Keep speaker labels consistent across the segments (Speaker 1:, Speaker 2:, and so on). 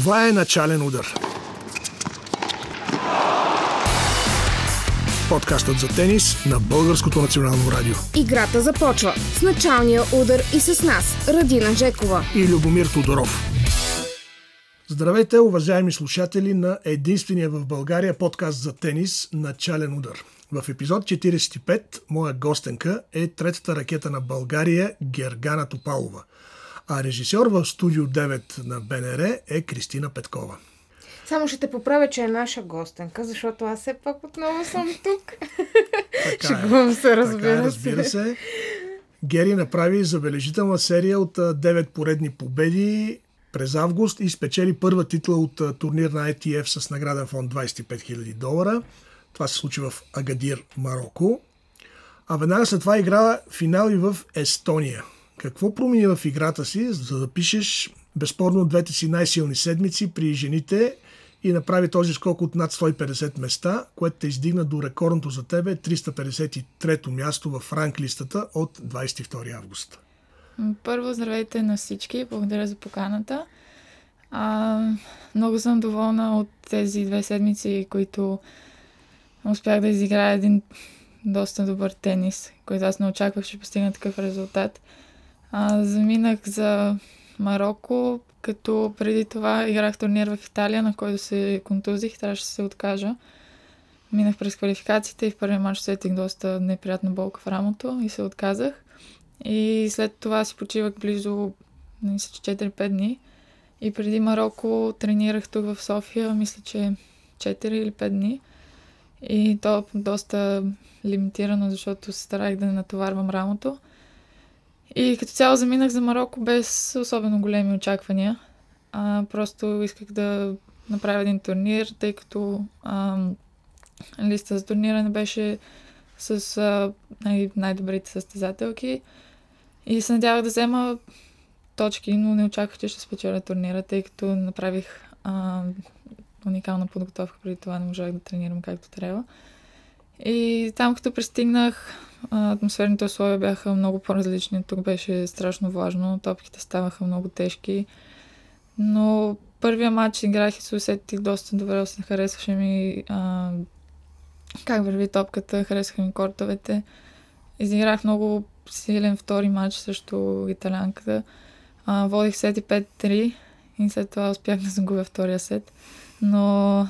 Speaker 1: Това е начален удар. Подкастът за тенис на Българското национално радио.
Speaker 2: Играта започва с началния удар и с нас, Радина Жекова
Speaker 1: и Любомир Тодоров. Здравейте, уважаеми слушатели на единствения в България подкаст за тенис Начален удар. В епизод 45 моя гостенка е третата ракета на България Гергана Топалова – а режисьор в студио 9 на БНР е Кристина Петкова.
Speaker 2: Само ще те поправя, че е наша гостенка, защото аз все пак отново съм тук.
Speaker 1: Шегувам е. се, разбира, така е, разбира се. Гери направи забележителна серия от 9 поредни победи през август и спечели първа титла от турнир на ITF с награден фонд 25 000 долара. Това се случи в Агадир, Марокко. А веднага след това игра финали в Естония. Какво промени в играта си, за да пишеш безспорно двете си най-силни седмици при жените и направи този скок от над 150 места, което те издигна до рекордното за тебе 353-то място в ранглистата от 22 август.
Speaker 3: Първо, здравейте на всички. Благодаря за поканата. А, много съм доволна от тези две седмици, които успях да изиграя един доста добър тенис, който аз не очаквах, че постигна такъв резултат. А, заминах за Марокко, като преди това играх турнир в Италия, на който се контузих, трябваше да се откажа. Минах през квалификациите и в първия матч сетих доста неприятна болка в рамото и се отказах. И след това си почивах близо 4-5 дни. И преди Марокко тренирах тук в София, мисля, че 4 или 5 дни. И то доста лимитирано, защото се старах да не натоварвам рамото. И като цяло заминах за Марокко без особено големи очаквания. А, просто исках да направя един турнир, тъй като а, листа за турнира беше с а, най- най-добрите състезателки. И се надявах да взема точки, но не очаквах, че ще спечеля турнира, тъй като направих а, уникална подготовка преди това, не можах да тренирам както трябва. И там, като пристигнах, атмосферните условия бяха много по-различни. Тук беше страшно важно, топките ставаха много тежки. Но първия матч играх и се усетих доста добре, се харесваше ми а, как върви топката, харесаха ми кортовете. Изиграх много силен втори матч срещу италянката. А, водих сет и 5-3 и след това успях да загубя втория сет. Но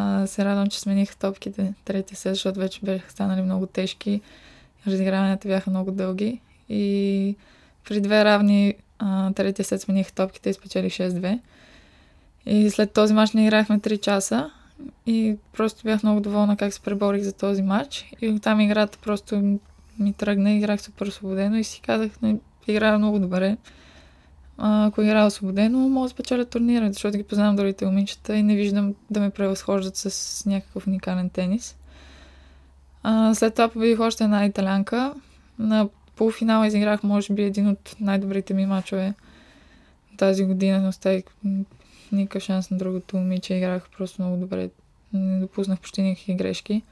Speaker 3: а, се радвам, че смених топките третия сет, защото вече бяха станали много тежки. Разиграванията бяха много дълги. И при две равни а, третия сет смених топките и спечелих 6-2. И след този матч не играхме 3 часа. И просто бях много доволна как се преборих за този матч. И оттам играта просто ми тръгна, играх супер освободено и си казах, играя много добре ако играя освободено, мога да спечеля турнира, защото ги познавам другите момичета и не виждам да ме превъзхождат с някакъв уникален тенис. А, след това победих още една италянка. На полуфинала изиграх, може би, един от най-добрите ми мачове тази година. Не оставих никакъв шанс на другото момиче. Играх просто много добре. Не допуснах почти никакви грешки.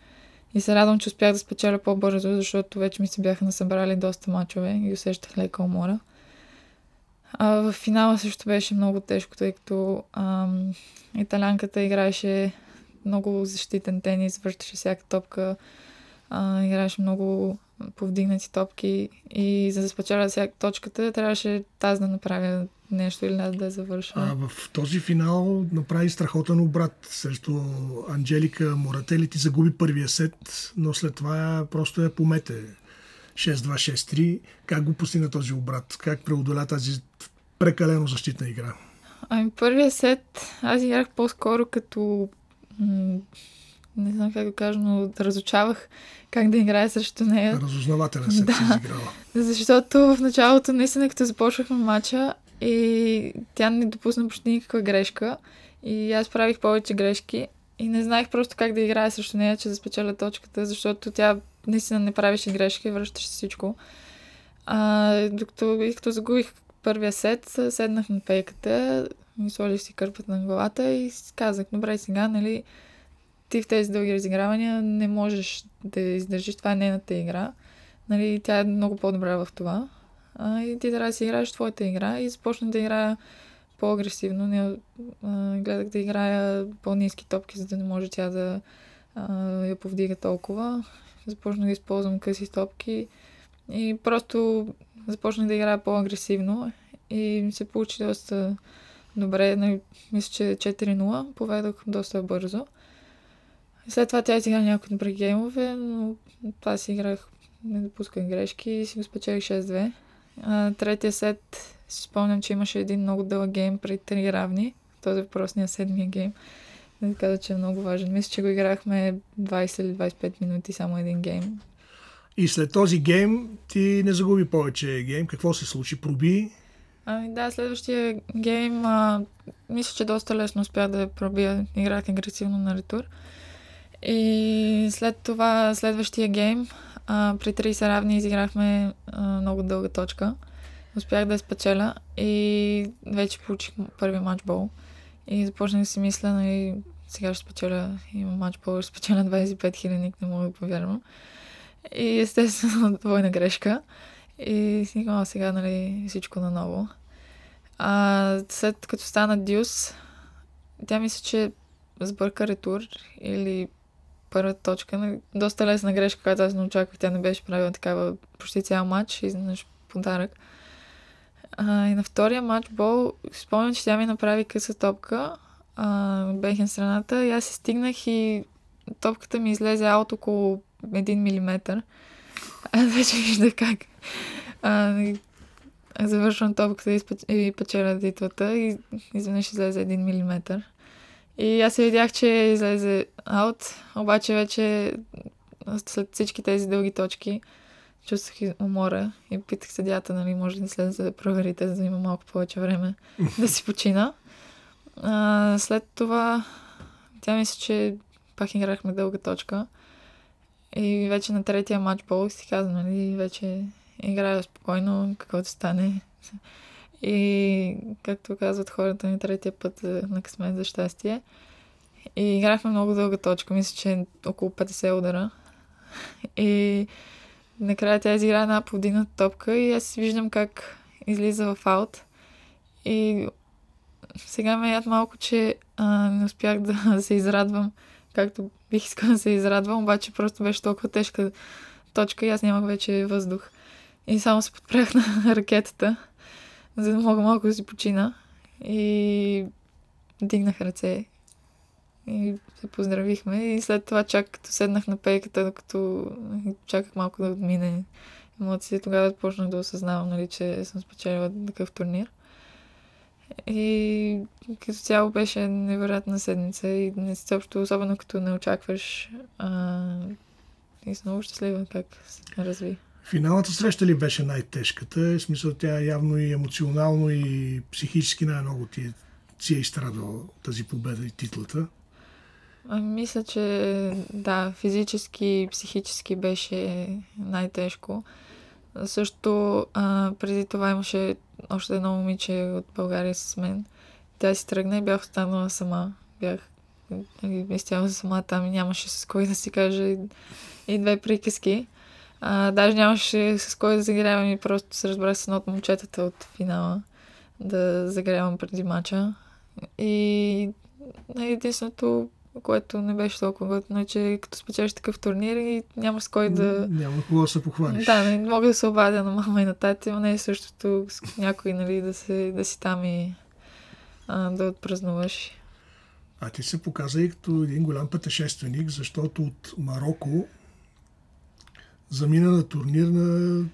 Speaker 3: И се радвам, че успях да спечеля по-бързо, защото вече ми се бяха насъбрали доста мачове и усещах лека умора. А, в финала също беше много тежко, тъй като ам, италянката играеше много защитен тенис, връщаше всяка топка, а, играеше много повдигнати топки и за да спечеля всяка точката, трябваше тази да направя нещо или да я завърша.
Speaker 1: А в този финал направи страхотен обрат срещу Анджелика Моратели. Ти загуби първия сет, но след това просто я помете. 6-2-6-3. Как го постигна този обрат? Как преодоля тази прекалено защитна игра?
Speaker 3: Ами първия сет аз играх по-скоро като м- не знам как да кажа, но разучавах как да играя срещу нея.
Speaker 1: Разузнавателен сет да, си изиграла.
Speaker 3: Защото в началото, наистина, като започнахме матча и тя не допусна почти никаква грешка и аз правих повече грешки и не знаех просто как да играя срещу нея, че да спечеля точката, защото тя наистина не правеше грешки, връщаше всичко. А, докато, и като загубих първия сет, седнах на пейката, ми сложих си кърпата на главата и казах, добре, сега, нали, ти в тези дълги разигравания не можеш да издържиш, това е нейната игра. Нали, тя е много по-добра в това. А, и ти трябва да си играеш твоята игра и започна да играя по-агресивно. Не, а, гледах да играя по-низки топки, за да не може тя да а, я повдига толкова. Започнах да използвам къси топки и просто започнах да играя по-агресивно и се получи доста добре. Нали, мисля, че 4-0 поведох доста бързо. След това тя изигра някои добри геймове, но това си играх, не допусках грешки и си го спечелих 6-2. А, третия сет си спомням, че имаше един много дълъг гейм при три равни. Този въпросния седмия гейм. Да каза, че е много важен. Мисля, че го играхме 20 или 25 минути, само един гейм.
Speaker 1: И след този гейм ти не загуби повече гейм. Какво се случи? Проби?
Speaker 3: Ами да, следващия гейм а, мисля, че доста лесно успях да пробия. Играх агресивно на ретур. И след това, следващия гейм, а, при 30 равни изиграхме а, много дълга точка. Успях да я спечеля и вече получих първи матчбол. И започнах да си мисля, нали, сега ще спечеля, има матчбол, ще спечеля 25 хиляди, не мога да повярвам. И естествено, двойна грешка. И си сега, нали, всичко наново. А, след като стана Дюс, тя мисля, че сбърка ретур или първата точка. Доста лесна грешка, която аз не очаквах. Тя не беше правила такава почти цял матч и изведнъж подарък. А, и на втория матч бол, спомням, че тя ми направи къса топка. А, бех страната и аз се стигнах и топката ми излезе аут около 1 мм. Аз вече виждах как а, завършвам топката и, и печеля титлата и изведнъж излезе 1 мм. И аз се видях, че излезе аут, обаче вече след всички тези дълги точки чувствах умора и питах съдята, нали, може да след да проверите, за да има малко повече време да си почина. А, след това тя мисля, че пак играхме дълга точка. И вече на третия матч бол си каза, нали, вече играя спокойно, каквото стане. И, както казват хората ми, третия път на късмет за щастие. И играхме много дълга точка, мисля, че около 50 удара. И накрая тя изигра една повдигната топка и аз виждам как излиза в аут. И сега ме яд малко, че а, не успях да се израдвам, както бих искала да се израдвам, обаче просто беше толкова тежка точка и аз нямах вече въздух. И само се подпрях на ракетата, за да мога малко да си почина. И дигнах ръце и се поздравихме. И след това, чак като седнах на пейката, докато чаках малко да отмине емоции, тогава почнах да осъзнавам, нали, че съм спечелила такъв турнир. И като цяло беше невероятна седмица и също, особено като не очакваш а, и съм много щастлива как се разви.
Speaker 1: Финалната среща ли беше най-тежката? В смисъл тя явно и емоционално и психически най-много ти, си е изстрадала тази победа и титлата.
Speaker 3: Мисля, че да, физически и психически беше най-тежко. Също а, преди това имаше още едно момиче от България с мен. Тя си тръгна и бях останала сама. Бях нали, изцяло сама там и нямаше с кой да си каже и, и две приказки. А, даже нямаше с кой да загрявам и просто се разбрах с едно от момчетата от финала да загрявам преди мача. И единственото което не беше толкова готино, че като спечелиш такъв турнир и няма с кой да...
Speaker 1: Няма кого да се похвалиш.
Speaker 3: Да, не мога да се обадя на мама и на тати, но не е същото с някой, нали, да, се, да си там и а, да отпразнуваш.
Speaker 1: А ти се показа и като един голям пътешественик, защото от Марокко замина на турнир на,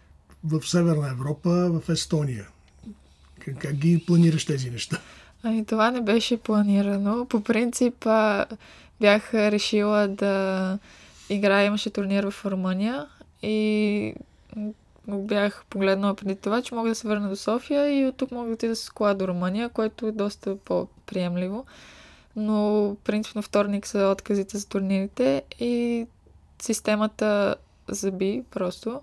Speaker 1: в Северна Европа, в Естония. Как, как ги планираш тези неща?
Speaker 3: Ами това не беше планирано. По принцип бях решила да играя, имаше турнир в Румъния и бях погледнала преди това, че мога да се върна до София и от тук мога да отида с кола до Румъния, което е доста по-приемливо. Но принципно вторник са отказите за турнирите и системата заби просто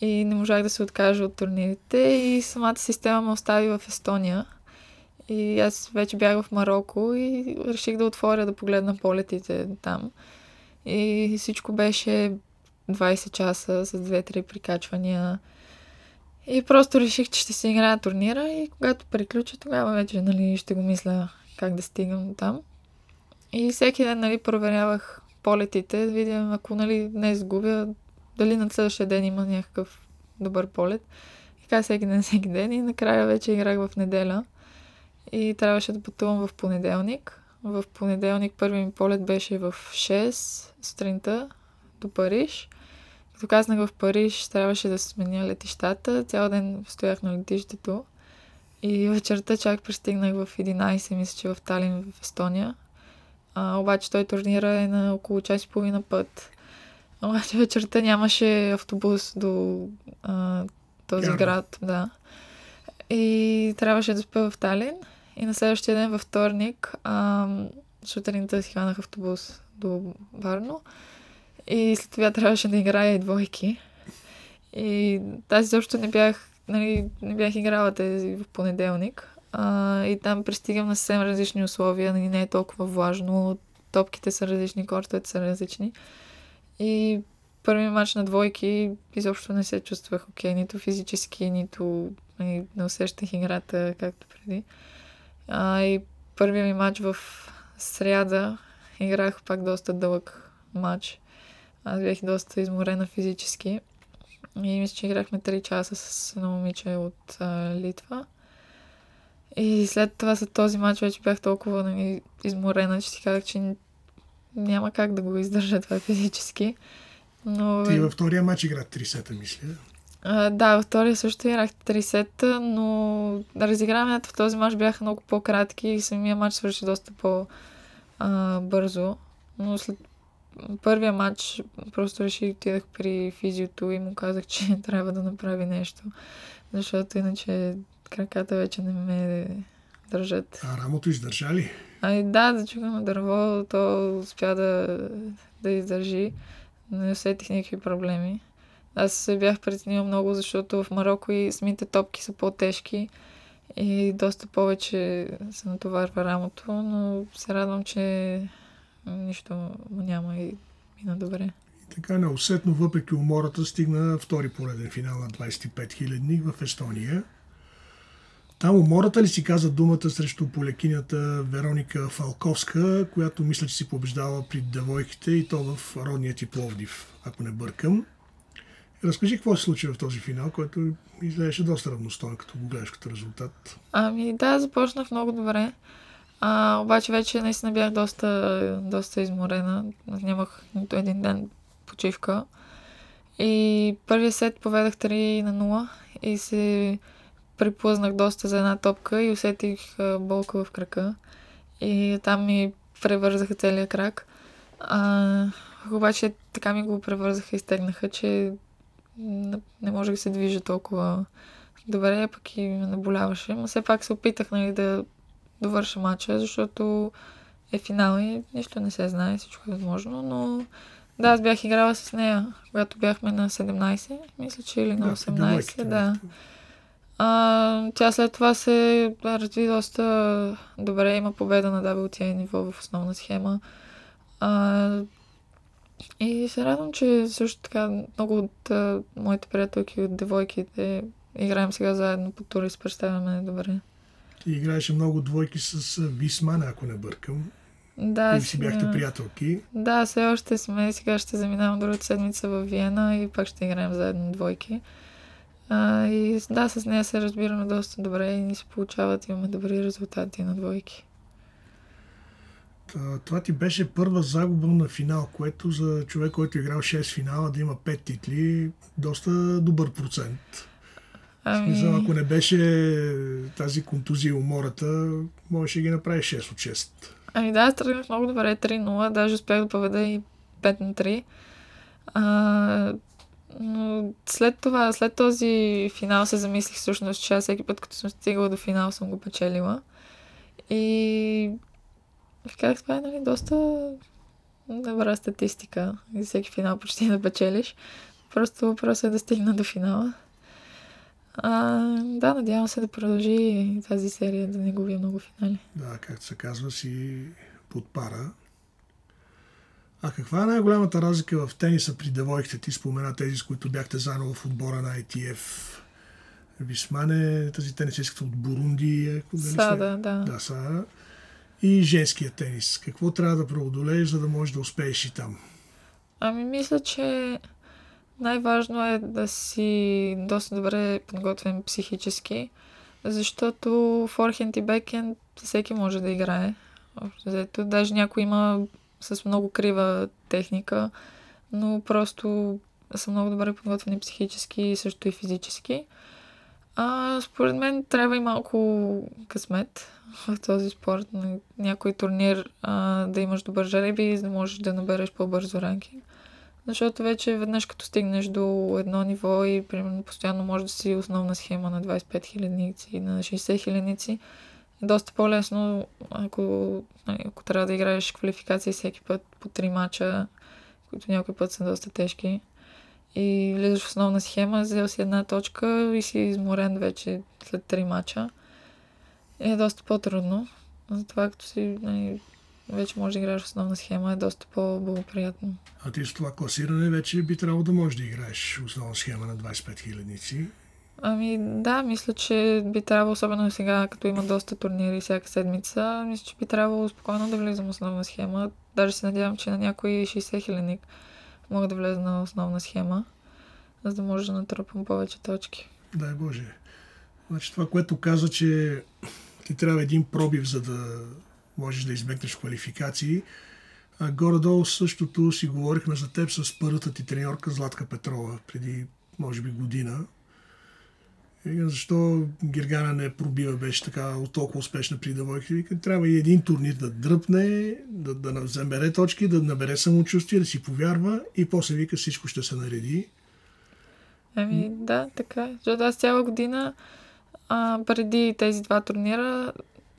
Speaker 3: и не можах да се откажа от турнирите и самата система ме остави в Естония и аз вече бях в Марокко и реших да отворя да погледна полетите там. И всичко беше 20 часа с 2-3 прикачвания. И просто реших, че ще се играя турнира и когато приключа, тогава вече нали, ще го мисля как да стигам там. И всеки ден нали, проверявах полетите, да видя ако нали, днес губя, дали на следващия ден има някакъв добър полет. И така всеки ден, всеки ден и накрая вече играх в неделя. И трябваше да пътувам в понеделник. В понеделник първи ми полет беше в 6 сутринта до Париж. Като казнах в Париж, трябваше да сменя летищата. Цял ден стоях на летището. И вечерта чак пристигнах в 11, мисля, че в Талин, в Естония. А, обаче той турнира е на около час и половина път. Обаче вечерта нямаше автобус до а, този град, да. И трябваше да спя в Талин. И на следващия ден, във вторник, сутринта си хванах автобус до Варно. И след това трябваше да играя и двойки. И тази също не бях, нали, не бях играла тези в понеделник. А, и там пристигам на съвсем различни условия, нали, не е толкова влажно, топките са различни, кортовете са различни. И първи матч на двойки изобщо не се чувствах окей, нито физически, нито нали, не усещах играта както преди. А, и първият ми матч в сряда играх пак доста дълъг матч. Аз бях доста изморена физически. И мисля, че играхме 3 часа с едно момиче от а, Литва. И след това, след този матч, вече бях толкова нали, изморена, че си казах, че няма как да го издържа това физически. Но...
Speaker 1: Ти във втория матч игра 3 сета, мисля.
Speaker 3: А, да, във втория също играх 3 сета, но разиграванията в този матч бяха много по-кратки и самия матч свърши доста по-бързо. Но след първия матч просто реших, отидах при физиото и му казах, че трябва да направи нещо, защото иначе краката вече не ме държат.
Speaker 1: А рамото издържа ли?
Speaker 3: Ами да, да чукам на дърво, то успя да, да издържи. Не усетих никакви проблеми. Аз се бях притеснила много, защото в Марокко и самите топки са по-тежки и доста повече се натоварва рамото, но се радвам, че нищо няма и мина добре.
Speaker 1: И така неусетно, въпреки умората, стигна втори пореден финал на 25 хилядник в Естония. Там умората ли си каза думата срещу полекинята Вероника Фалковска, която мисля, че си побеждава при девойките и то в родния ти Пловдив, ако не бъркам. Разкажи какво се случи в този финал, който изглеждаше доста равностойно, като го гледаш като резултат.
Speaker 3: Ами да, започнах много добре. А, обаче вече наистина бях доста, доста изморена. Нямах нито един ден почивка. И първия сет поведах 3 на 0 и се приплъзнах доста за една топка и усетих болка в крака. И там ми превързаха целия крак. А, обаче така ми го превързаха и стегнаха, че не, можех да се движа толкова добре, пък и ме наболяваше. Но все пак се опитах нали, да довърша матча, защото е финал и нищо не се знае, всичко е възможно, но да, аз бях играла с нея, когато бяхме на 17, мисля, че или на 18, да. А, тя след това се разви доста добре, има победа на WTA ниво в основна схема. А, и се радвам, че също така много от а, моите приятелки от девойките играем сега заедно по тура и се представяме добре.
Speaker 1: Ти играеше много двойки с Висмана, ако не бъркам.
Speaker 3: Да,
Speaker 1: и си бяхте приятелки.
Speaker 3: Да, все още сме. Сега ще заминавам другата седмица в Виена и пак ще играем заедно двойки. А, и да, с нея се разбираме доста добре и ни се получават, имаме добри резултати на двойки.
Speaker 1: Това ти беше първа загуба на финал, което за човек, който е играл 6 финала, да има 5 титли, доста добър процент. Ами... Смисъл, ако не беше тази контузия и умората, можеше да ги направи 6 от 6.
Speaker 3: Ами да, тръгнах много добре 3-0, даже успях да поведа и 5 на 3. А, но след това, след този финал се замислих всъщност, че аз всеки път, като съм стигала до финал, съм го печелила. И казах, това е нали, доста добра статистика. И всеки финал почти да печелиш. Просто въпросът е да стигна до финала. А, да, надявам се да продължи тази серия, да не губя много финали.
Speaker 1: Да, както се казва, си под пара. А каква е най-голямата разлика в тениса при девойките? Ти спомена тези, с които бяхте заедно в отбора на ITF. Висмане, тази тенисистката от Бурунди. Е,
Speaker 3: Сада, да.
Speaker 1: Да, Сада. И женския тенис. Какво трябва да преодолееш, за да можеш да успееш и там?
Speaker 3: Ами мисля, че най-важно е да си доста добре подготвен психически, защото форхенд и бекенд всеки може да играе. Зато даже някой има с много крива техника, но просто са много добре подготвени психически и също и физически. А, според мен трябва и малко късмет в този спорт. На някой турнир а, да имаш добър жреби, за да можеш да набереш по-бързо ранкинг. Защото вече веднъж като стигнеш до едно ниво и примерно постоянно може да си основна схема на 25 хилядници, на 60 хилядници, е доста по-лесно, ако, нали, ако трябва да играеш квалификации всеки път по три мача, които някой път са доста тежки. И влизаш в основна схема, взел си една точка и си изморен вече след три мача. Е доста по-трудно. Затова като си нали, вече можеш да играеш основна схема, е доста по-благоприятно.
Speaker 1: А ти с това класиране вече би трябвало да можеш да играеш основна схема на 25 хилядници.
Speaker 3: Ами да, мисля, че би трябвало, особено сега, като има доста турнири всяка седмица, мисля, че би трябвало спокойно да влизам основна схема. Даже се надявам, че на някой 60 хиляник мога да влеза на основна схема, за да може да натрупам повече точки.
Speaker 1: Дай Боже. Значи това, което каза, че ти трябва един пробив, за да можеш да измекнеш квалификации. А горе-долу същото си говорихме за теб с първата ти треньорка Златка Петрова преди, може би, година. Защо Гергана не пробива, беше така толкова успешна при девойките. Вика, трябва и един турнир да дръпне, да, да вземе точки, да набере самочувствие, да си повярва и после вика всичко ще се нареди.
Speaker 3: Ами да, така. Защото аз цяла година а, преди тези два турнира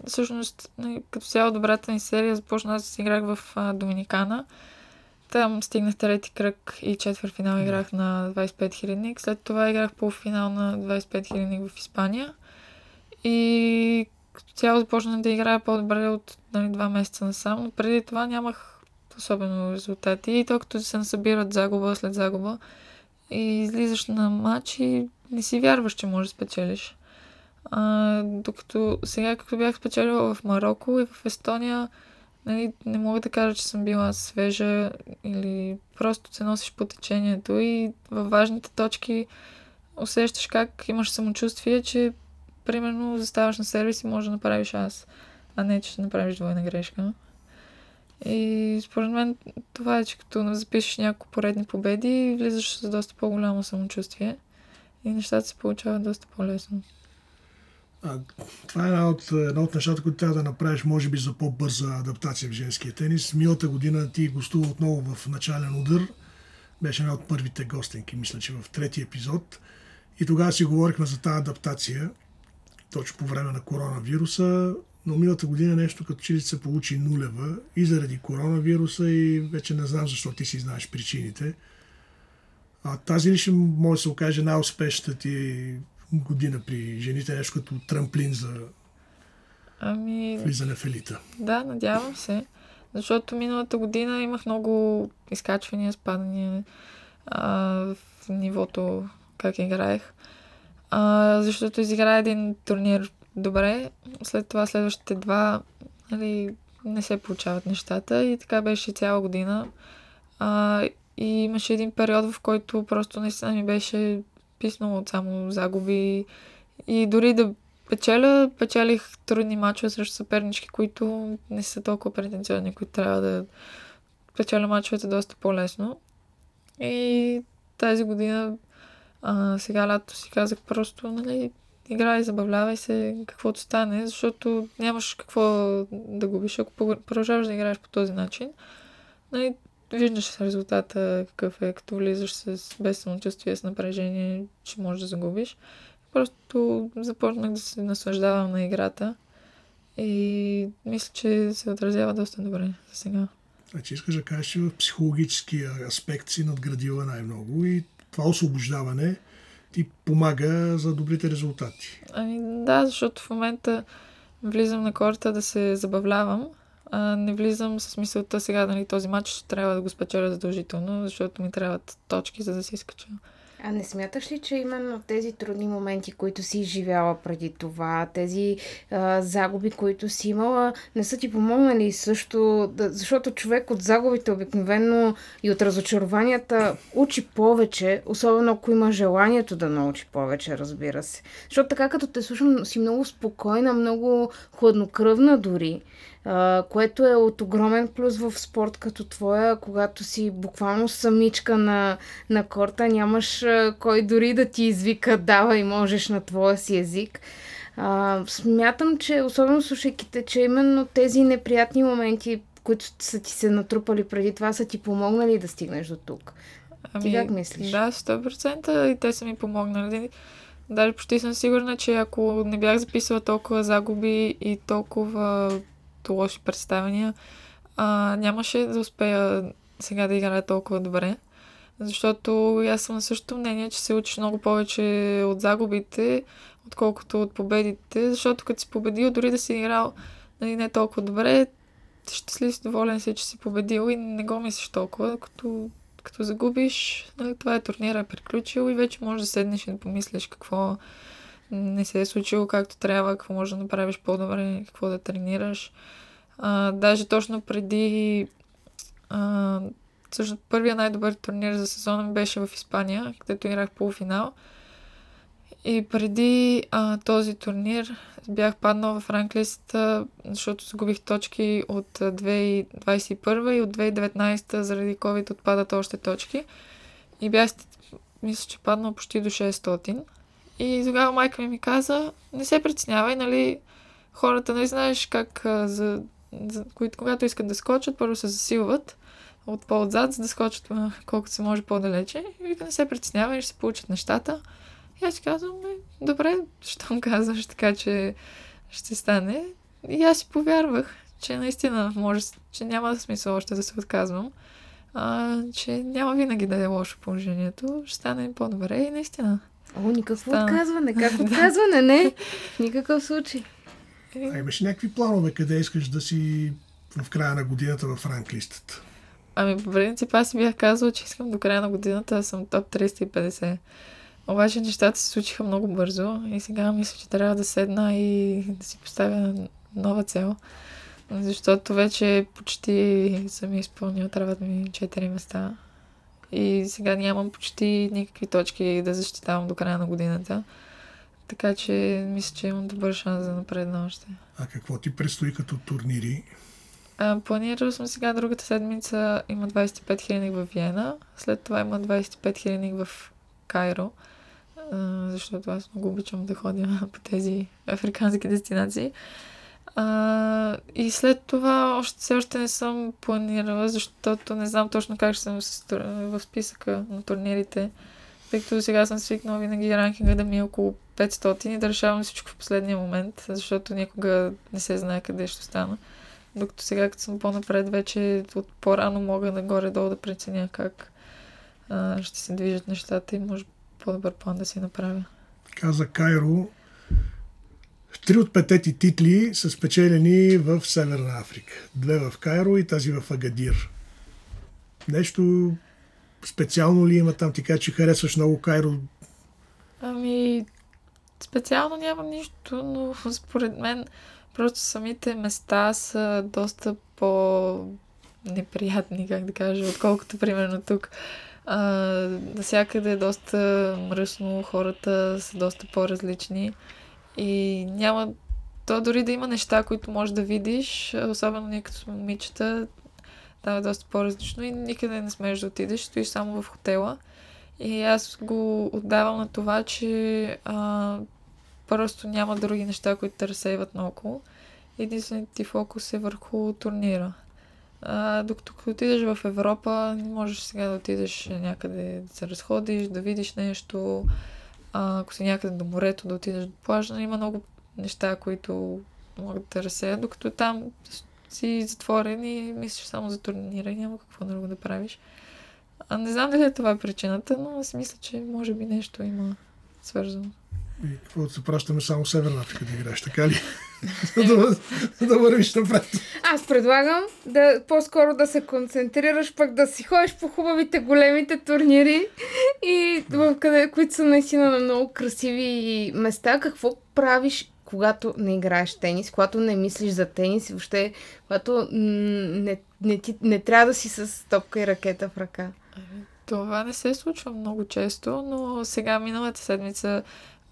Speaker 3: всъщност, нали, като цяло добрата ни серия започна аз играх в а, Доминикана. Там стигнах трети кръг и четвър финал играх на 25 хилядник. След това играх полуфинал на 25 хилядник в Испания. И като цяло започнах да играя по-добре от нали, два месеца насам, но преди това нямах особено резултати. И то като се насъбират загуба след загуба и излизаш на матч и не си вярваш, че можеш да спечелиш. А, докато сега, като бях спечелила в Марокко и в Естония, нали, не мога да кажа, че съм била свежа или просто се носиш по течението и във важните точки усещаш как имаш самочувствие, че примерно заставаш на сервис и може да направиш аз, а не, че ще направиш двойна грешка. И според мен това е, че като запишеш няколко поредни победи, влизаш с доста по-голямо самочувствие и нещата се получават доста по-лесно.
Speaker 1: А, това е една от, една от нещата, които трябва да направиш, може би, за по-бърза адаптация в женския тенис. Милата година ти гостува отново в начален удар. Беше една от първите гостенки, мисля, че в трети епизод. И тогава си говорихме за тази адаптация, точно по време на коронавируса. Но миналата година нещо като че ли се получи нулева и заради коронавируса и вече не знам защо ти си знаеш причините. А тази ли ще може да се окаже най-успешната ти година при жените, нещо като трамплин за
Speaker 3: ами...
Speaker 1: влизане в елита.
Speaker 3: Да, надявам се. Защото миналата година имах много изкачвания, спадания а, в нивото, как играех. А, защото изигра един турнир добре, след това следващите два нали, не се получават нещата и така беше цяла година. А, и имаше един период, в който просто наистина ми беше писнало от само загуби. И дори да печеля, печелих трудни мачове срещу съпернички, които не са толкова претенциозни, които трябва да печеля мачовете доста по-лесно. И тази година, а, сега лято си казах просто, нали, играй, забавлявай се, каквото стане, защото нямаш какво да губиш, ако продължаваш да играеш по този начин. Нали, виждаш резултата какъв е, като влизаш с без самочувствие, с напрежение, че можеш да загубиш. Просто започнах да се наслаждавам на играта и мисля, че се отразява доста добре за сега.
Speaker 1: Значи искаш да кажеш, че в психологически аспект си надградила най-много и това освобождаване ти помага за добрите резултати.
Speaker 3: Ами да, защото в момента влизам на корта да се забавлявам, а, не влизам с мисълта сега, нали, този матч ще трябва да го спечеля задължително, защото ми трябват точки, за да се изкача.
Speaker 2: А не смяташ ли, че именно тези трудни моменти, които си изживяла преди това, тези а, загуби, които си имала, не са ти помогнали също, да, защото човек от загубите обикновено и от разочарованията учи повече, особено ако има желанието да научи повече, разбира се. Защото така като те слушам, си много спокойна, много хладнокръвна дори а, което е от огромен плюс в спорт като твоя, когато си буквално самичка на, на корта, нямаш а, кой дори да ти извика дава и можеш на твоя си език. А, смятам, че особено слушайки те, че именно тези неприятни моменти, които са ти се натрупали преди това, са ти помогнали да стигнеш до тук. Ами, ти как мислиш?
Speaker 3: Да, 100% и те са ми помогнали. Даже почти съм сигурна, че ако не бях записала толкова загуби и толкова лоши представения, а, нямаше да успея сега да играя толкова добре. Защото аз съм на същото мнение, че се учиш много повече от загубите, отколкото от победите, защото като си победил, дори да си играл нали, не толкова добре, щастлив си, доволен си, че си победил и не го мислиш толкова, като, като загубиш, нали, това е турнира, е приключил и вече можеш да седнеш и да помислиш какво не се е случило както трябва, какво можеш да направиш по-добре, какво да тренираш. А, даже точно преди а, също първия най-добър турнир за сезона беше в Испания, където играх полуфинал. И преди а, този турнир бях паднал в ранглистата, защото загубих точки от 2021 и от 2019 заради COVID отпадат още точки. И бях, мисля, че паднал почти до 600. И тогава майка ми ми каза, не се притеснявай, нали, хората, нали знаеш как за, за, които, когато искат да скочат, първо се засилват от по-отзад, за да скочат колкото се може по-далече. И вика, не се притеснявай, ще се получат нещата. И аз казвам, добре, щом казваш така, че ще стане. И аз си повярвах, че наистина може, че няма смисъл още да се отказвам. А, че няма винаги да е лошо положението. Ще стане по-добре и наистина.
Speaker 2: О, никакво Стана. отказване. Как отказване? Не, в никакъв случай.
Speaker 1: А имаш някакви планове къде искаш да си в края на годината в ранглистата?
Speaker 3: Ами, по принцип, аз си бях казала, че искам до края на годината да съм топ 350. Обаче нещата се случиха много бързо и сега мисля, че трябва да седна и да си поставя нова цел. Защото вече почти съм изпълнил, трябва да ми 4 места. И сега нямам почти никакви точки да защитавам до края на годината. Така че мисля, че имам добър шанс за напредна още.
Speaker 1: А какво ти предстои като турнири?
Speaker 3: А, планирал съм сега другата седмица. Има 25 хиляди в Виена. След това има 25 хиляди в Кайро. А, защото аз много обичам да ходя по тези африкански дестинации. А, и след това още все още не съм планирала, защото не знам точно как ще съм в списъка на турнирите. Тъй като сега съм свикнала винаги ранкинга да ми е около 500 и да решавам всичко в последния момент, защото никога не се знае къде ще стана. Докато сега, като съм по-напред, вече от по-рано мога нагоре-долу да преценя как а, ще се движат нещата и може по-добър план да си направя.
Speaker 1: Каза Кайро, Три от петети титли са спечелени в Северна Африка. Две в Кайро и тази в Агадир. Нещо специално ли има там? Ти кажа, че харесваш много Кайро.
Speaker 3: Ами, специално няма нищо, но според мен просто самите места са доста по-неприятни, как да кажа, отколкото примерно тук. А, насякъде е доста мръсно, хората са доста по-различни. И няма то дори да има неща, които можеш да видиш, особено ние като момичета, там е доста по-различно и никъде не смееш да отидеш, стоиш само в хотела. И аз го отдавам на това, че а, просто няма други неща, които те разсейват наоколо. Единственият ти фокус е върху турнира. А, докато като отидеш в Европа, не можеш сега да отидеш някъде да се разходиш, да видиш нещо, а, ако си някъде до морето, да отидеш до плажа, има много неща, които могат да разсеят, докато там си затворен и мислиш само за турнира и няма какво друго да правиш. А не знам дали е това причината, но аз мисля, че може би нещо има свързано.
Speaker 1: И какво да се пращаме само Северна Африка да играеш, така ли? да, да вървиш напред.
Speaker 2: Аз предлагам да по-скоро да се концентрираш, пък да си ходиш по хубавите големите турнири и в къде, които са наистина на много красиви места. Какво правиш когато не играеш тенис, когато не мислиш за тенис, въобще, когато не, не, ти, не трябва да си с топка и ракета в ръка.
Speaker 3: Това не се случва много често, но сега миналата седмица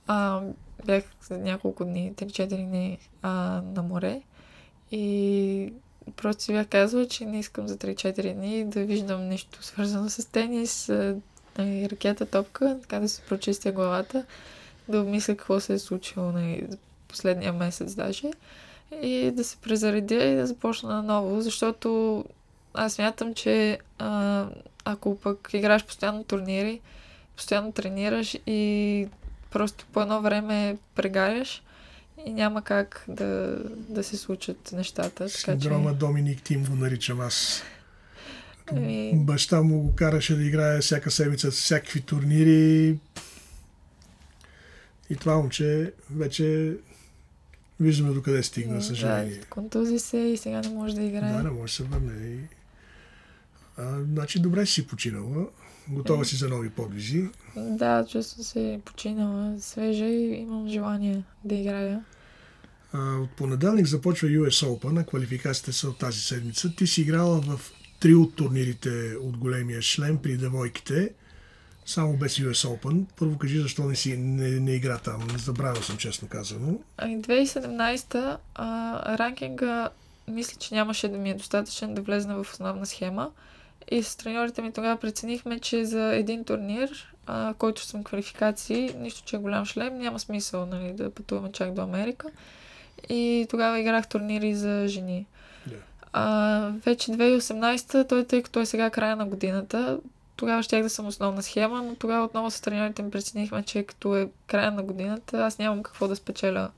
Speaker 3: а, бях за няколко дни, 3-4 дни а, на море. И просто си бях казала, че не искам за 3-4 дни да виждам нещо свързано с тенис, и ракета, топка, така да се прочистя главата, да обмисля какво се е случило нали, последния месец даже и да се презаредя и да започна наново, защото аз смятам, че а, ако пък играеш постоянно турнири, постоянно тренираш и просто по едно време прегаряш и няма как да, да се случат нещата.
Speaker 1: Синдрома че... Доминик Тим го наричам аз. Ами... Баща му го караше да играе всяка седмица всякакви турнири. И това момче вече виждаме докъде стигна, съжаление.
Speaker 3: Да, контузи се и сега не може да играе.
Speaker 1: Да, не може да се върне. А, значи добре си починала. Готова си за нови подвизи.
Speaker 3: Да, чувствам се починала, свежа и имам желание да играя.
Speaker 1: А, от понеделник започва US Open, на квалификациите са от тази седмица. Ти си играла в три от турнирите от големия шлем при девойките, само без US Open. Първо кажи защо не, си, не, не игра там. Не забравя съм, честно казано.
Speaker 3: 2017 а, ранкинга мисля, че нямаше да ми е достатъчен да влезна в основна схема. И с треньорите ми тогава преценихме, че за един турнир, а, който съм квалификации, нищо, че е голям шлем, няма смисъл нали, да пътуваме чак до Америка. И тогава играх турнири за жени. Yeah. А, вече 2018, той, тъй като е сега края на годината, тогава щях да съм основна схема, но тогава отново с треньорите ми преценихме, че като е края на годината, аз нямам какво да спечеля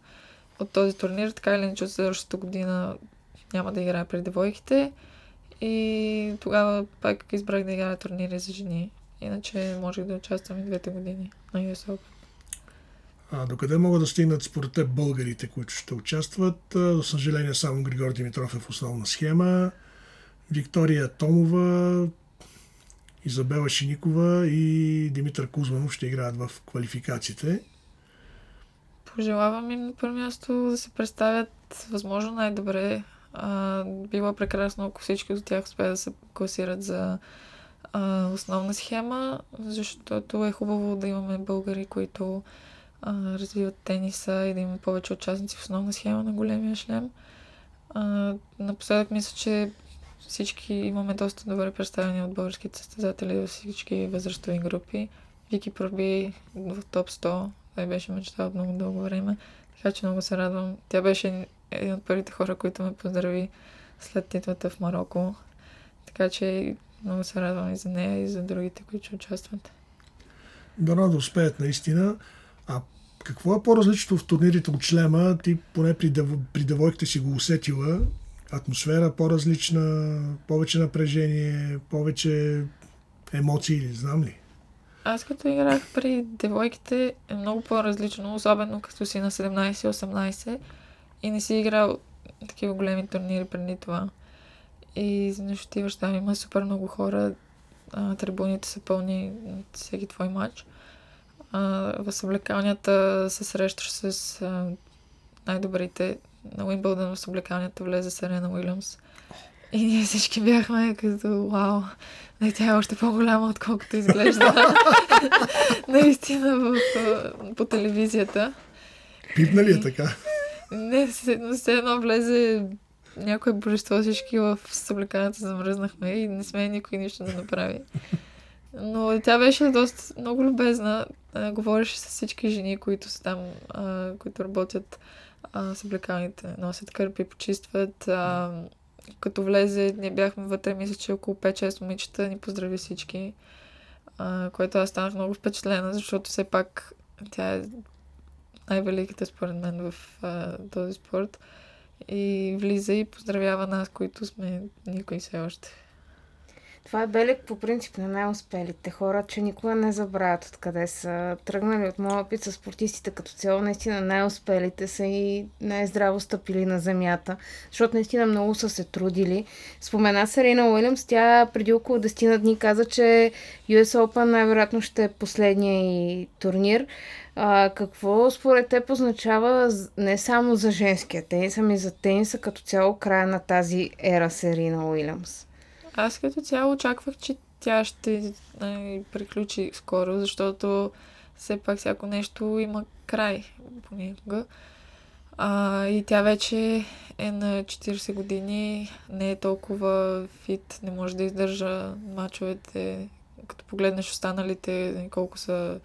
Speaker 3: от този турнир, така или иначе от следващата година няма да играя при девойките. И тогава пак избрах да играя турнири за жени. Иначе можех да участвам и двете години на US Open.
Speaker 1: А докъде могат да стигнат според теб българите, които ще участват? За съжаление само Григор Димитров е в основна схема. Виктория Томова, Изабела Шиникова и Димитър Кузманов ще играят в квалификациите.
Speaker 3: Пожелавам им на първо място да се представят възможно най-добре а, било прекрасно, ако всички от тях успеят да се класират за а, основна схема, защото е хубаво да имаме българи, които а, развиват тениса и да има повече участници в основна схема на големия шлем. А, напоследък мисля, че всички имаме доста добре представени от българските състезатели във всички възрастови групи. Вики проби в топ 100. Той беше мечта от много дълго време. Така че много се радвам. Тя беше един от първите хора, които ме поздрави след титлата в Марокко. Така че много се радвам и за нея, и за другите, които ще участват.
Speaker 1: Дано да успеят наистина. А какво е по-различно в турнирите от члема? Ти поне при, дъв... при девойките си го усетила. Атмосфера по-различна, повече напрежение, повече емоции, знам ли?
Speaker 3: Аз като играх при девойките е много по-различно, особено като си на 17-18 и не си играл такива големи турнири преди това. И изведнъж отиваш там, има супер много хора, а, трибуните са пълни от всеки твой матч. А, в съблекалнята се срещаш с а, най-добрите. На Уимбълдън в съблекалнята влезе Серена Уилямс. И ние всички бяхме като, вау, не, тя е още по-голяма, отколкото изглежда. Наистина в, по телевизията.
Speaker 1: Пипна ли е така?
Speaker 3: Не, все, едно влезе някое божество, всички в съблеканата замръзнахме и не сме никой нищо да направи. Но тя беше доста много любезна. Говореше с всички жени, които са там, а, които работят с облекалните, носят кърпи, почистват. А, като влезе, ние бяхме вътре, мисля, че около 5-6 момичета ни поздрави всички, а, което аз станах много впечатлена, защото все пак тя е най-великите според мен в а, този спорт. И влиза и поздравява нас, които сме никой все още.
Speaker 2: Това е белег по принцип на най-успелите хора, че никога не забравят откъде са тръгнали. От моя опит с спортистите като цяло, наистина най-успелите са и най-здраво стъпили на земята, защото наистина много са се трудили. Спомена Серина Уилямс, тя преди около 10 на дни каза, че US Open най-вероятно ще е последния и турнир. А, какво според теб означава не само за женския тенис, ами за тениса като цяло края на тази ера Серина Уилямс?
Speaker 3: Аз като цяло очаквах, че тя ще а, приключи скоро, защото все пак всяко нещо има край понякога. А, и тя вече е на 40 години, не е толкова фит, не може да издържа мачовете. Като погледнеш останалите, колко са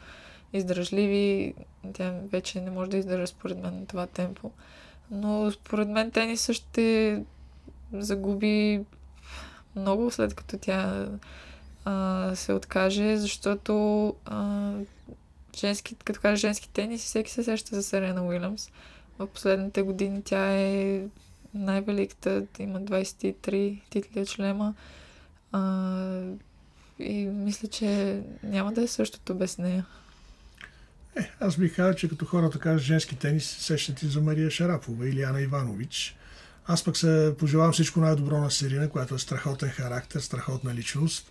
Speaker 3: издръжливи, тя вече не може да издържа според мен това темпо. Но според мен тенисът ще загуби много след като тя а, се откаже, защото а, женски, като кажа женски тенис, всеки се сеща за Серена Уилямс. В последните години тя е най-великата, има 23 титли от шлема. А, и мисля, че няма да е същото без нея.
Speaker 1: Е, аз бих казал, че като хората кажат женски тенис, сещат и за Мария Шарапова или Ана Иванович. Аз пък се пожелавам всичко най-добро на Сирина, която е страхотен характер, страхотна личност.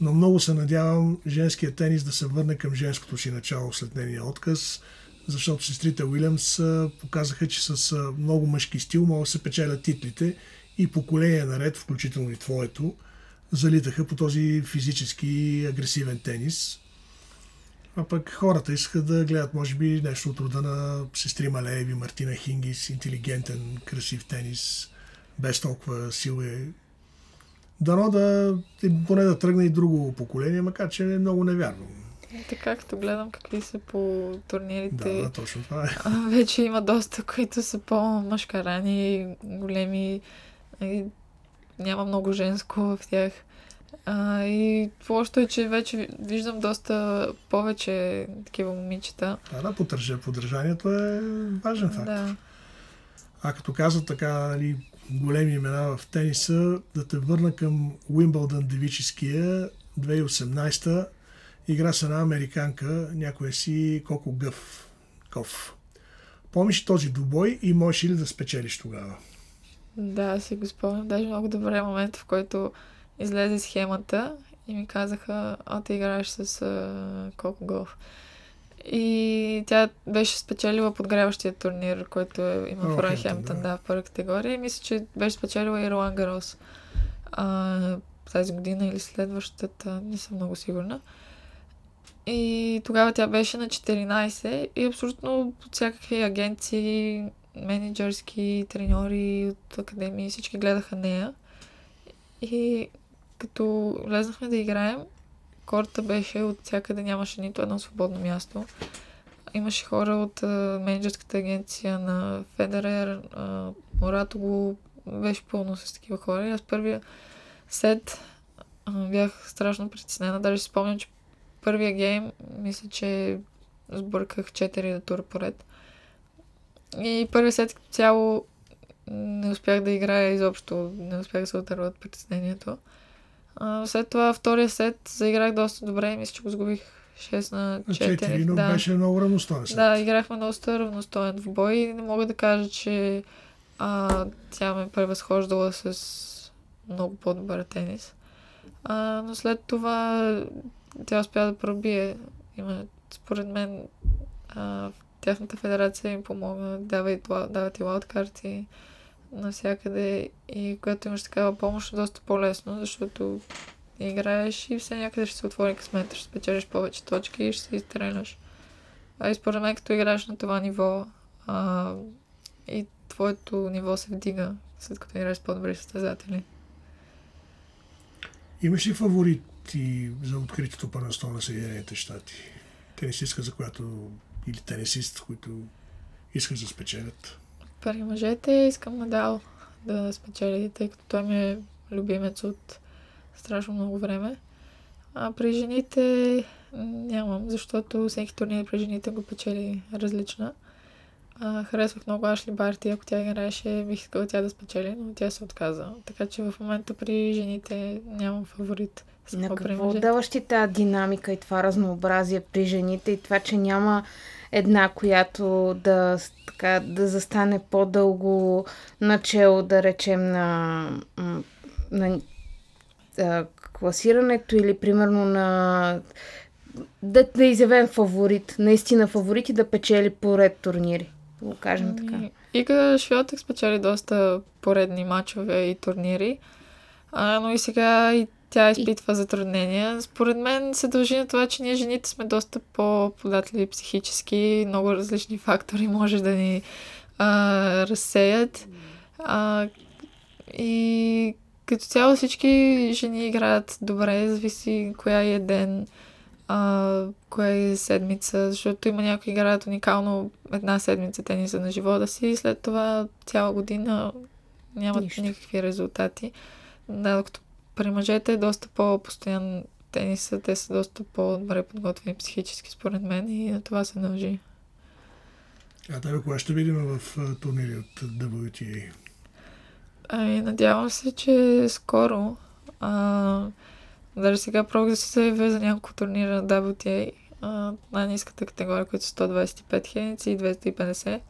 Speaker 1: Но много се надявам женския тенис да се върне към женското си начало след нейния отказ, защото сестрите Уилямс показаха, че с много мъжки стил могат да се печелят титлите и поколения наред, включително и твоето, залитаха по този физически агресивен тенис. А пък хората искат да гледат, може би, нещо от рода на сестри Малееви, Мартина Хингис, интелигентен, красив тенис, без толкова сила. Дано да, поне да тръгне и друго поколение, макар че е много невярно.
Speaker 3: Така, като гледам какви са по турнирите.
Speaker 1: Да, да точно това е.
Speaker 3: Вече има доста, които са по-мъжкарани, големи. И няма много женско в тях. А, и лошото е, че вече виждам доста повече такива момичета.
Speaker 1: Да, да, поддържа, поддържанието е важен факт.
Speaker 3: Да.
Speaker 1: А като казват така, нали, големи имена в тениса, да те върна към Уимбълдън девическия 2018 игра с една американка, някоя си Коко Гъв. Ков. Помниш този добой и можеш ли да спечелиш тогава?
Speaker 3: Да, си го спомням. Даже много добре момент, в който излезе схемата и ми казаха, а ти играеш с а, Коко Голф. И тя беше спечелила подгряващия турнир, който е, има в Ройхемптън, да. да, в първа категория. И мисля, че беше спечелила и Ролан Гарос а, тази година или следващата, не съм много сигурна. И тогава тя беше на 14 и абсолютно от всякакви агенции, менеджерски, треньори от академии, всички гледаха нея. И като влезнахме да играем, корта беше от всякъде, нямаше нито едно свободно място. Имаше хора от а, менеджерската агенция на Федерер, Морато го беше пълно с такива хора. И аз първия сет а, бях страшно притеснена. Даже си спомням, че първия гейм, мисля, че сбърках 4 тура поред. И първия сет цяло не успях да играя изобщо, не успях да се отърва от притеснението. А, след това втория сет заиграх доста добре и мисля, че го сгубих 6 на 4. 4
Speaker 1: но да. беше много равностоен сет.
Speaker 3: Да, играхме доста равностоен в бой и не мога да кажа, че а, тя ме превъзхождала с много по-добър тенис. А, но след това тя успя да пробие. Има, според мен, а, тяхната федерация им помогна, дават, дават и лауткарти навсякъде и когато имаш такава помощ е доста по-лесно, защото играеш и все някъде ще се отвори късмета, ще спечелиш повече точки и ще се изстреляш. А и според мен, като играеш на това ниво а, и твоето ниво се вдига, след като играеш с по-добри състезатели.
Speaker 1: Имаш ли фаворити за откритото първенство на Съединените щати? Тенисистка, за която или тенисист, които искаш да спечелят?
Speaker 3: При мъжете искам Надал да спечели, тъй като той ми е любимец от страшно много време. А при жените нямам, защото всеки турнир при жените го печели различна. А, харесвах много Ашли Барти. Ако тя играеше, бих искала тя да спечели, но тя се отказа. Така че в момента при жените нямам фаворит.
Speaker 2: На какво даваш ти тази динамика и това разнообразие при жените и това, че няма една, която да, така, да застане по-дълго начало, да речем, на, на, на класирането или примерно на да, да изявен фаворит, наистина фаворит и да печели поред турнири. Да го кажем ами, така.
Speaker 3: Ига Швиотък спечели доста поредни матчове и турнири, а, но и сега и тя изпитва затруднения. Според мен се дължи на това, че ние жените сме доста по-податливи психически. Много различни фактори може да ни а, разсеят. А, и като цяло всички жени играят добре, зависи коя е ден, а, коя е седмица, защото има някои играят уникално една седмица тениса на живота си и след това цяла година нямат Нищо. никакви резултати. Да, докато при мъжете е доста по-постоянно тениса, те са доста по-добре подготвени психически, според мен, и на това се дължи.
Speaker 1: А тебе кога ще видим в турнири от WTA?
Speaker 3: Ами, надявам се, че скоро. А, даже сега пробвах да се заявя за няколко турнира на WTA. най-низката категория, които са 125 хеници и 250.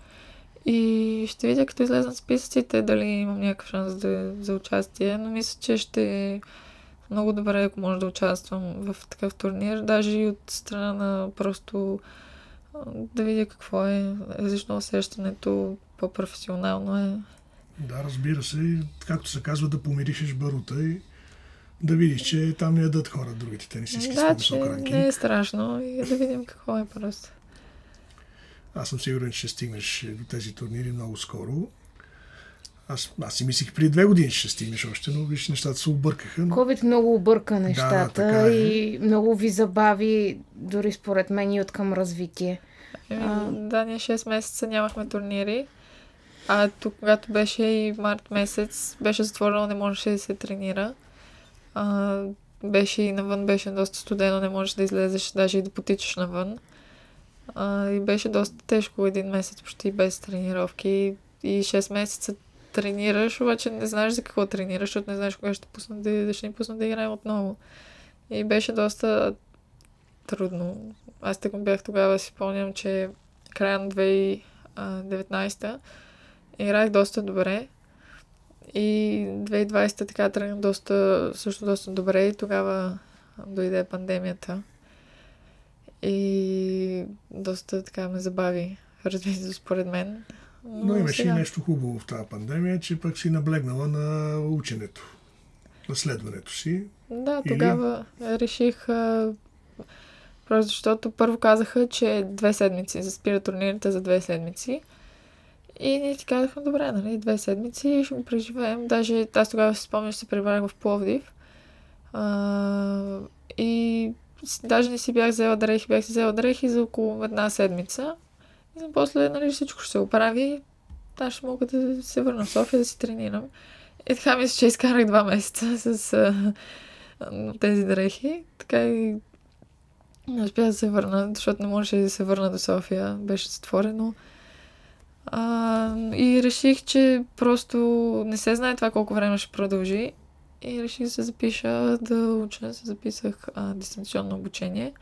Speaker 3: И ще видя, като излезнат списъците, дали имам някакъв шанс да, за участие, но мисля, че ще е много добре, ако може да участвам в такъв турнир, даже и от страна на просто да видя какво е различно усещането, по-професионално е.
Speaker 1: Да, разбира се, както се казва, да помиришеш барута и да видиш, че там не ядат хора другите тенисистки
Speaker 3: да, с по не е страшно и да видим какво е просто.
Speaker 1: Аз съм сигурен, че ще стигнеш до тези турнири много скоро. Аз, аз си мислих преди две години, че ще стигнеш още, но виж, нещата се объркаха. Но...
Speaker 2: COVID много обърка нещата да, е. и много ви забави, дори според мен и от към развитие.
Speaker 3: Еми, а... Да, ние 6 месеца нямахме турнири. А тук, когато беше и март месец, беше затворено, не можеше да се тренира. А, беше и навън, беше доста студено, не можеш да излезеш, даже и да потичаш навън. А, и беше доста тежко един месец, почти без тренировки. И 6 месеца тренираш, обаче не знаеш за какво тренираш, защото не знаеш кога ще, пусна да, ще ни пуснат да играем отново. И беше доста трудно. Аз така бях тогава, си спомням, че края на 2019 играх доста добре. И 2020 така тръгна доста, също доста добре и тогава дойде пандемията. И доста така ме забави развитието според мен.
Speaker 1: Но, Но имаше сега... и нещо хубаво в тази пандемия, че пък си наблегнала на ученето, на следването си.
Speaker 3: Да, тогава Или... реших а, просто защото първо казаха, че две седмици, за спира турнирите за две седмици. И ние ти казахме, добре, нали, две седмици ще го преживеем. Даже аз тогава си спомням, че се прибрах в Пловдив. А, и даже не си бях взела дрехи, бях си взела дрехи за около една седмица. И после, нали, всичко ще се оправи. Аз ще мога да се върна в София да си тренирам. И така мисля, че изкарах два месеца с а, тези дрехи. Така и не успях да се върна, защото не можеше да се върна до София. Беше затворено. А, и реших, че просто не се знае това колко време ще продължи. И реших да се запиша да уча. Се записах а, дистанционно обучение.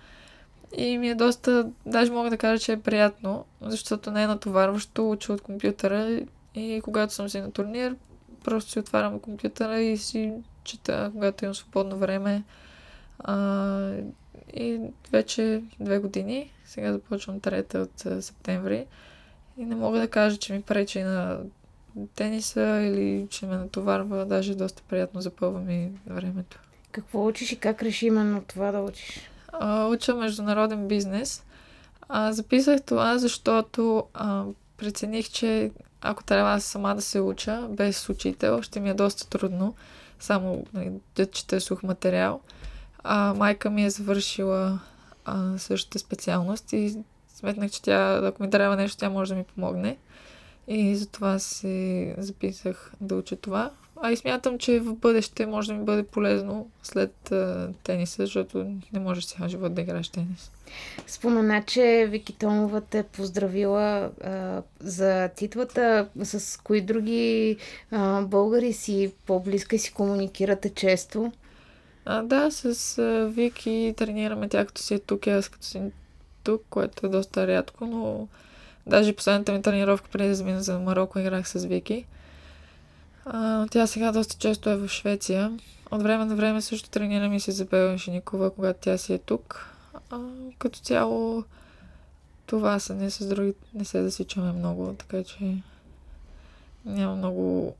Speaker 3: И ми е доста, даже мога да кажа, че е приятно, защото не е натоварващо, уча от компютъра и когато съм си на турнир, просто си отварям компютъра и си чета, когато имам свободно време. А, и вече две години, сега започвам трета от септември и не мога да кажа, че ми пречи на тениса или че ме натоварва. Даже доста приятно запълва ми времето.
Speaker 2: Какво учиш и как реши именно това да учиш?
Speaker 3: А, уча международен бизнес. А, записах това, защото а, прецених, че ако трябва сама да се уча, без учител, ще ми е доста трудно. Само нали, да чета сух материал. А, майка ми е завършила а, същата специалност и сметнах, че тя, ако ми трябва нещо, тя може да ми помогне. И затова се записах да уча това. А и смятам, че в бъдеще може да ми бъде полезно след а, тениса, защото не можеш сега живот да играеш тенис.
Speaker 2: Спомена, че Вики Томова те поздравила а, за титлата. С кои други а, българи си по-близка си комуникирате често?
Speaker 3: А, да, с а, Вики тренираме тя като си е тук, аз като си тук, което е доста рядко, но даже последната ми тренировка преди да замина за Марокко играх с Вики. Тя сега доста често е в Швеция. От време на време също тренираме и с Изабела Шиникова, когато тя си е тук. А, като цяло това са, не с други не се засичаме много, така че няма много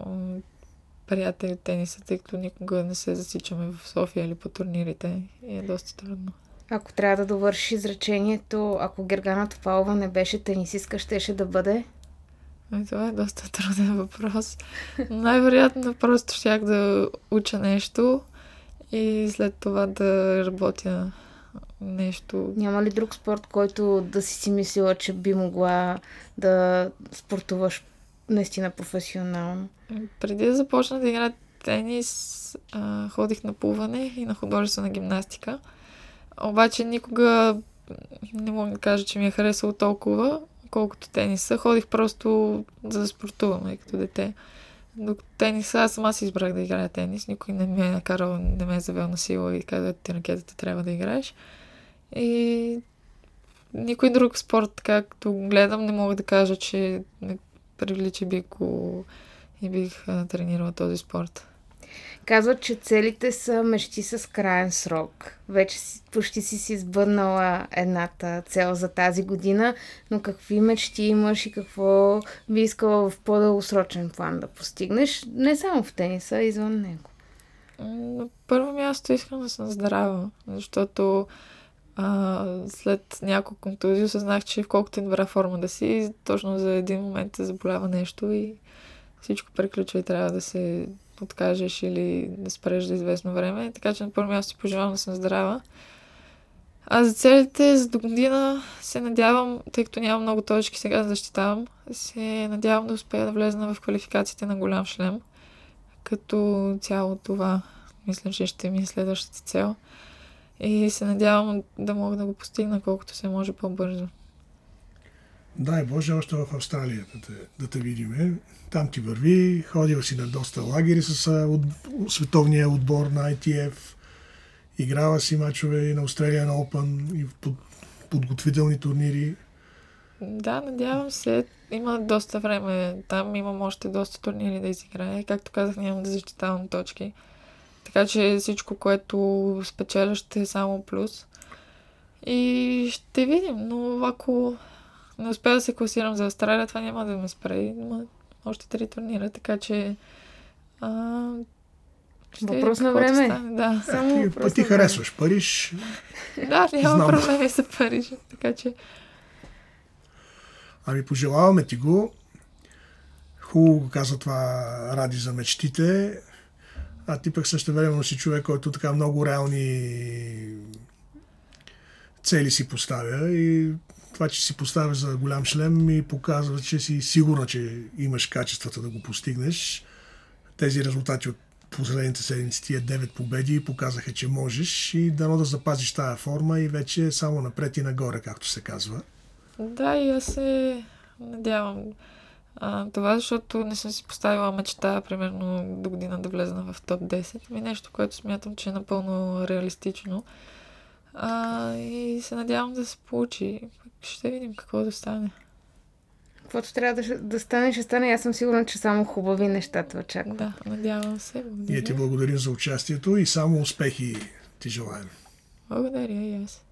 Speaker 3: приятели от тениса, тъй като никога не се засичаме в София или по турнирите и е доста трудно.
Speaker 2: Ако трябва да довършиш изречението, ако Гергана Топалова не беше тенисистка, щеше да бъде?
Speaker 3: Ами това е доста труден въпрос. Най-вероятно просто щях да уча нещо и след това да работя нещо.
Speaker 2: Няма ли друг спорт, който да си си мислила, че би могла да спортуваш наистина професионално?
Speaker 3: Преди да започна да играя тенис, ходих на плуване и на художествена гимнастика. Обаче никога не мога да кажа, че ми е харесало толкова, колкото тениса. Ходих просто за да спортувам, като дете. Докато тениса, аз сама си избрах да играя тенис. Никой не ме е накарал, не ме е завел на сила и каза, ти ракетата трябва да играеш. И никой друг спорт, както гледам, не мога да кажа, че ме привлича бих го и бих тренирала този спорт.
Speaker 2: Казват, че целите са мечти с крайен срок. Вече почти си си сбъднала едната цел за тази година, но какви мечти имаш и какво би искала в по-дългосрочен план да постигнеш, не само в тениса, а извън него?
Speaker 3: На първо място искам да съм здрава, защото а, след няколко контузии осъзнах, че колкото е добра форма да си, точно за един момент се заболява нещо и всичко приключва и трябва да се откажеш или да спреш за известно време. Така че на първо място пожелавам да съм здрава. А за целите за до година се надявам, тъй като нямам много точки сега да защитавам, се надявам да успея да влезна в квалификациите на голям шлем. Като цяло това мисля, че ще ми е следващата цел. И се надявам да мога да го постигна колкото се може по-бързо.
Speaker 1: Дай Боже, още в Австралия да те, да те видиме. Там ти върви, ходил си на доста лагери с от, световния отбор на ITF, играва си мачове и на Australian Open и под, подготвителни турнири.
Speaker 3: Да, надявам се. Има доста време. Там имам още доста турнири да изиграя. Както казах, нямам да защитавам точки. Така че всичко, което спечеля, ще е само плюс. И ще видим. Но ако не успея да се класирам за Австралия, това няма да ме спре. Има още три турнира, така че а,
Speaker 2: Въпрос на време.
Speaker 3: Стане, да.
Speaker 1: Само ти, па ти харесваш Париж.
Speaker 3: Да, няма проблеми за Париж. Така че.
Speaker 1: Ами пожелаваме ти го. Хубаво го каза това ради за мечтите. А ти пък също време си човек, който така много реални цели си поставя и това, че си поставяш за голям шлем ми показва, че си сигурна, че имаш качествата да го постигнеш. Тези резултати от последните седмици, тия 9 победи, показаха, че можеш и дано да запазиш тая форма и вече само напред и нагоре, както се казва.
Speaker 3: Да, и аз се надявам а, това, защото не съм си поставила мечта, примерно до година да влезна в топ 10. Ми нещо, което смятам, че е напълно реалистично. А, и се надявам да се получи. Ще видим какво да стане.
Speaker 2: Каквото трябва да, да стане, ще стане. Аз съм сигурна, че само хубави неща това
Speaker 3: чакат. Да, надявам се.
Speaker 1: Ние ти благодарим за участието и само успехи ти желаем.
Speaker 3: Благодаря и аз.